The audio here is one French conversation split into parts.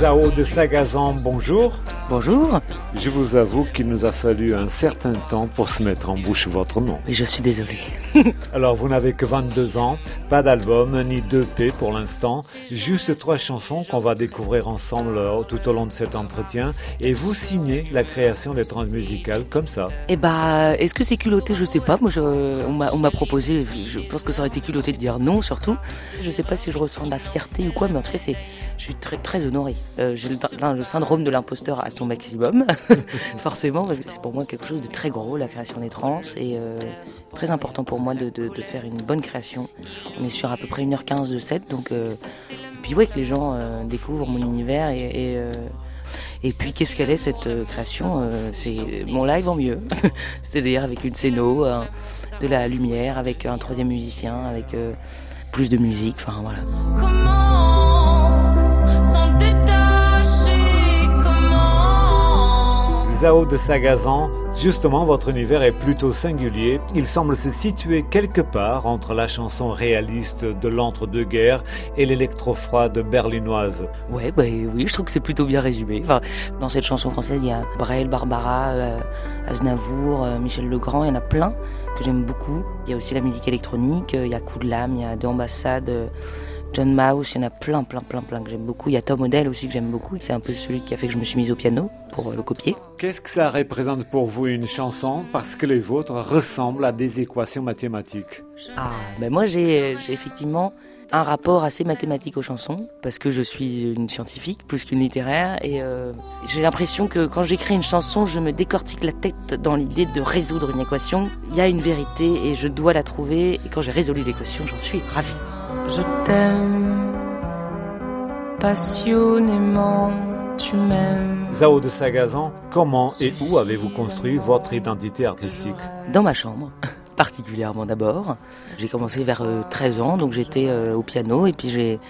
Zao de Sagazan, bonjour. Bonjour. Je vous avoue qu'il nous a fallu un certain temps pour se mettre en bouche votre nom. Je suis désolé. Alors, vous n'avez que 22 ans, pas d'album ni d'EP pour l'instant, juste trois chansons qu'on va découvrir ensemble euh, tout au long de cet entretien. Et vous signez la création des transmusicales comme ça. Eh bah, est-ce que c'est culotté? Je sais pas. Moi, je, on m'a proposé, je pense que ça aurait été culotté de dire non, surtout. Je sais pas si je ressens de la fierté ou quoi, mais en tout cas, c'est, je suis très, très honoré. Euh, j'ai le, syndrome de l'imposteur à son maximum, forcément, parce que c'est pour moi quelque chose de très gros, la création des trans, et euh, très important pour moi de, faire une bonne création. On est sur à peu près 1h15 de set, donc, euh, et puis ouais, que les gens euh, découvrent mon univers et, et puis qu'est-ce qu'elle est cette création C'est mon live en mieux, c'est-à-dire avec une scéno, de la lumière, avec un troisième musicien, avec plus de musique, enfin voilà. Zao de Sagazan, justement votre univers est plutôt singulier. Il semble se situer quelque part entre la chanson réaliste de l'entre-deux-guerres et l'électro-froide berlinoise. Ouais, bah, oui, je trouve que c'est plutôt bien résumé. dans cette chanson française, il y a Brel, Barbara, euh, Aznavour, euh, Michel Legrand, il y en a plein que j'aime beaucoup. Il y a aussi la musique électronique, euh, il y a Coup de l'âme, il y a Deux ambassades. John Mouse, il y en a plein, plein, plein, plein que j'aime beaucoup. Il y a Tom Odell aussi que j'aime beaucoup. C'est un peu celui qui a fait que je me suis mise au piano pour le copier. Qu'est-ce que ça représente pour vous une chanson? Parce que les vôtres ressemblent à des équations mathématiques Ah, ben moi j'ai effectivement un rapport assez mathématique aux chansons parce que je suis une scientifique plus qu'une littéraire et euh, j'ai l'impression que quand j'écris une chanson, je me décortique la tête dans l'idée de résoudre une équation. Il y a une vérité et je dois la trouver et quand j'ai résolu l'équation, j'en suis ravie. Je t'aime passionnément, tu m'aimes. Zao de Sagazan, comment et où avez-vous construit votre identité artistique? Dans ma chambre particulièrement d'abord. J'ai commencé vers 13 euh, ans, donc j'étais euh, au piano et puis j'ai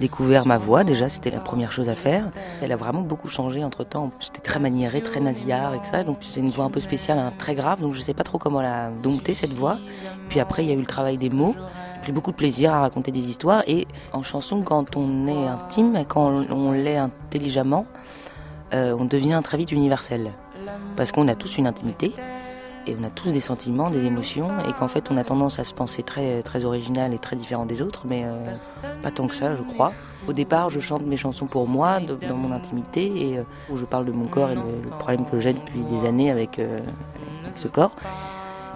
découvert ma voix déjà, c'était la première chose à faire. Elle a vraiment beaucoup changé entre temps. J'étais très maniérée, très nasillard et ça, donc c'est une voix un peu spéciale, hein, très grave, donc je sais pas trop comment la dompter cette voix. Puis après il y a eu le travail des mots. J'ai pris beaucoup de plaisir à raconter des histoires et en chanson quand on est intime quand on, l'est intelligemment, euh, on devient très vite universel. Parce qu'on a tous une intimité, et on a tous des sentiments, des émotions, et qu'en fait on a tendance à se penser très, très original et très différent des autres, mais euh, pas tant que ça, je crois. Au départ, je chante mes chansons pour moi, dans mon intimité, et euh, où je parle de mon corps et le problème que j'ai depuis des années euh, avec ce corps.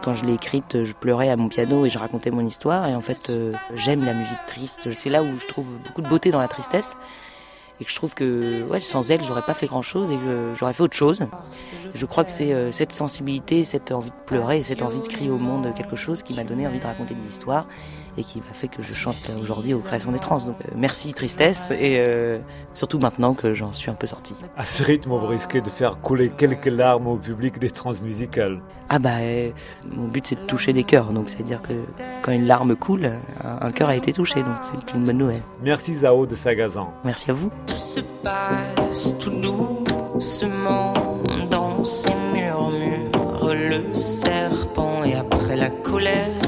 Quand je l'ai écrite, je pleurais à mon piano et je racontais mon histoire, et en fait, j'aime la musique triste. C'est là où je trouve beaucoup de beauté dans la tristesse et que je trouve que ouais, sans elle, j'aurais pas fait grand chose et j'aurais fait autre chose. Je crois que c'est euh, cette sensibilité, cette envie de pleurer, cette envie de crier au monde quelque chose qui m'a donné envie de raconter des histoires et qui m'a fait que je chante aujourd'hui aux créations des trans. Donc euh, merci tristesse et euh, surtout maintenant que j'en suis un peu sorti. À ce rythme, vous risquez de faire couler quelques larmes au public des trans musicales. Ah bah mon but c'est de toucher des cœurs, donc c'est à dire que quand une larme coule, un, cœur a été touché, donc c'est une bonne nouvelle. Merci Zao de Sagazan. Merci à vous. Tout se passe tout doucement dans ces murmures, le serpent et après la colère,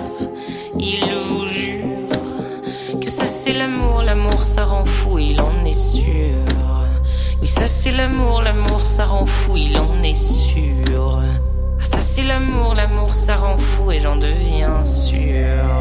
il vous c'est l'amour, l'amour ça rend fou, il en est sûr. Oui, ça c'est l'amour, l'amour ça rend fou, il en est sûr. Ah, ça c'est l'amour, l'amour ça rend fou et j'en deviens sûr.